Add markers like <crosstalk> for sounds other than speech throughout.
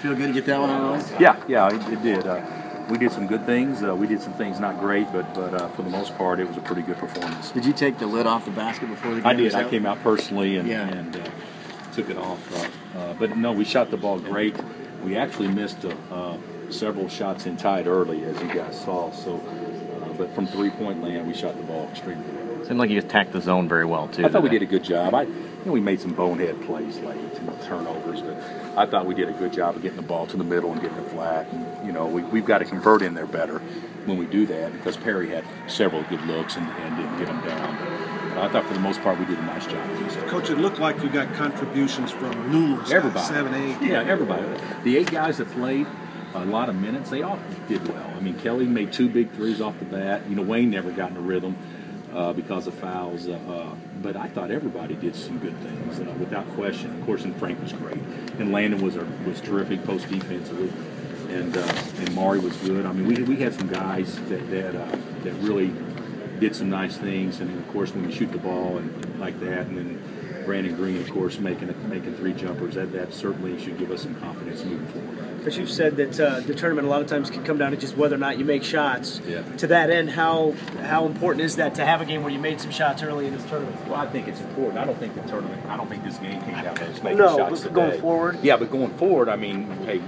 Feel good to get that one on the roll? Yeah, yeah, it, it did. Uh, we did some good things. Uh, we did some things not great, but but uh, for the most part, it was a pretty good performance. Did you take the lid off the basket before the game? I did. I came out personally and, Yeah. and uh, took it off. Uh, uh, but no, we shot the ball great. We actually missed several shots in tight early, as you guys saw. So, uh, but from three point land, we shot the ball extremely well. Seemed like you attacked the zone very well too. I thought we did a good job. I, you know, we made some bonehead plays late, some turnovers, but I thought we did a good job of getting the ball to the middle and getting it flat. And you know, we, we've got to convert in there better when we do that because Perry had several good looks and, and didn't get them down. But I thought for the most part we did a nice job. Coach, it looked like you got contributions from numerous Everybody, guys, seven, eight. yeah, everybody. The eight guys that played a lot of minutes, they all did well. I mean, Kelly made two big threes off the bat. You know, Wayne never got in a rhythm uh, because of fouls. Uh, uh, but I thought everybody did some good things uh, without question. Of course, and Frank was great, and Landen was was terrific post defensively, and uh, and Maury was good. I mean, we, we had some guys that that uh, that really did some nice things, and of course, when you shoot the ball and like that, and then. Brannen Greene, of course, making making three jumpers. That, that certainly should give us some confidence moving forward. But you've said that uh, the tournament a lot of times can come down to just whether or not you make shots. Yeah. To that end, how how important is that to have a game where you made some shots early in this tournament? Well, I think it's important. I don't think the tournament. I don't think this game came down to us making No, shots but today. going forward? Yeah, but going forward, I mean, hey,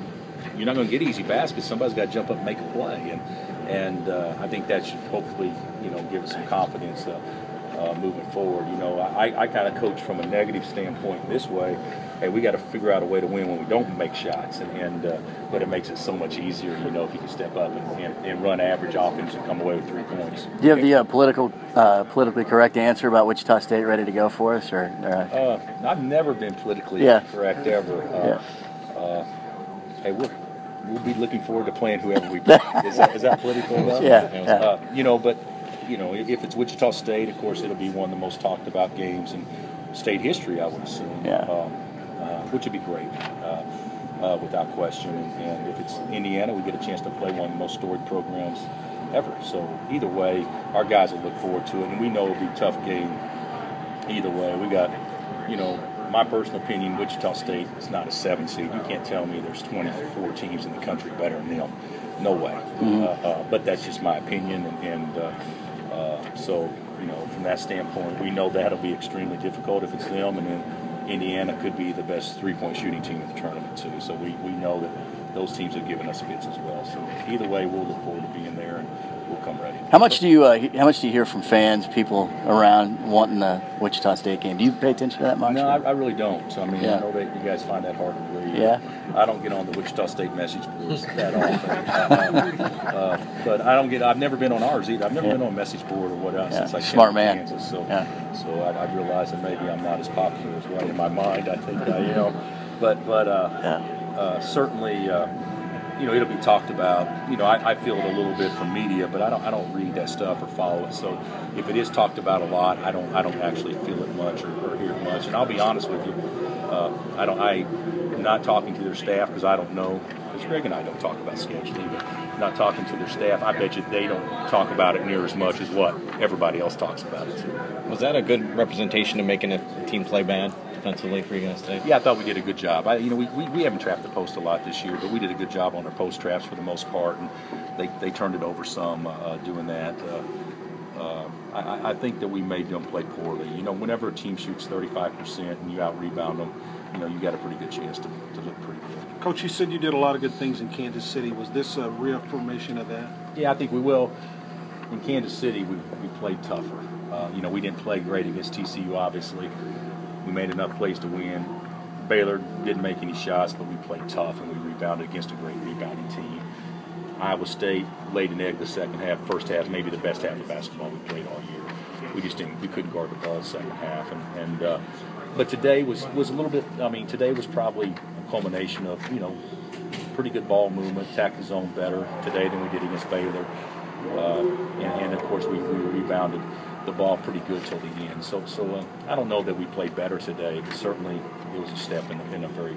you're not going to get easy baskets. Somebody's got to jump up and make a play, and and uh, I think that should hopefully you know give us some confidence. Uh, uh, moving forward, you know, I, I kind of coach from a negative standpoint this way. Hey, we got to figure out a way to win when we don't make shots, and, and uh, but it makes it so much easier, you know, if you can step up and, and, and run average offense and come away with three points. Do you have the uh, political, uh, politically correct answer about Wichita State ready to go for us, or? or Uh, I've never been politically Yeah. correct ever. Uh, Yeah. uh, hey, we'll, we'll be looking forward to playing whoever we <laughs> play. is, that, is that political enough? Yeah, yeah. Uh, you know, but you know, if it's Wichita State, of course, it'll be one of the most talked about games in state history, I would assume. Yeah. Um, uh, which would be great. Uh, uh, without question, and, and if it's Indiana, we get a chance to play one of the most storied programs ever. So either way, our guys will look forward to it, and we know it'll be a tough game either way. We got, you know, my personal opinion, Wichita State is not a seven seed. You can't tell me there's 24 teams in the country better than them. No way. Uh, uh, but that's just my opinion, and, and uh, so you know, from that standpoint, we know that'll be extremely difficult if it's them, and then Indiana could be the best three-point shooting team in the tournament too. So we, we know that those teams have given us fits as well. So either way, we'll look forward to being there, and. How much do you uh, How much do you hear from fans, people around wanting the Wichita State game? Do you pay attention to that much? No, I, I really don't. So, I mean, Yeah. I know that you guys find that hard to believe. Yeah. I don't get on the Wichita State message boards that often. uh, uh, but I don't get. I've never been on ours either. I've never Yeah. been on a message board or what else Yeah. since I came Smart to man. Kansas. So, Yeah. so I, I realize that maybe I'm not as popular as what in my mind I think I am. But but uh, uh, certainly. You know, it'll be talked about. You know, I, I feel it a little bit from media, but I don't, I don't read that stuff or follow it. So, if it is talked about a lot, I don't, I don't actually feel it much or, or hear it much. And I'll be honest with you, uh, I don't, I, am not talking to their staff because I don't know. Because Gregg and I don't talk about scheduling, but not talking to their staff, I bet you they don't talk about it near as much as what everybody else talks about it too. Was that a good representation of making a team play bad defensively for you guys today? Yeah, I thought we did a good job. I, you know, we, we, we haven't trapped the post a lot this year, but we did a good job on our post traps for the most part, and they, they turned it over some uh, doing that. Uh, uh, I, I think that we made them play poorly. You know, whenever a team shoots 35% and you out rebound them, you know, you got a pretty good chance to, to look pretty good. Coach, you said you did a lot of good things in Kansas City. Was this a reaffirmation of that? Yeah, I think we will. In Kansas City, we, we played tougher. Uh, you know, we didn't play great against TCU, obviously. We made enough plays to win. Baylor didn't make any shots, but we played tough and we rebounded against a great rebounding team. Iowa State laid an egg the second half, first half, maybe the best half of basketball we played all year. We just didn't, we couldn't guard the ball second half, and, and uh, but today was was a little bit. I mean, today was probably a culmination of you know pretty good ball movement, attack the zone better today than we did against Baylor. Uh, and, and of course, we, we rebounded the ball pretty good till the end. So, so uh, I don't know that we played better today, but certainly it was a step in, in a very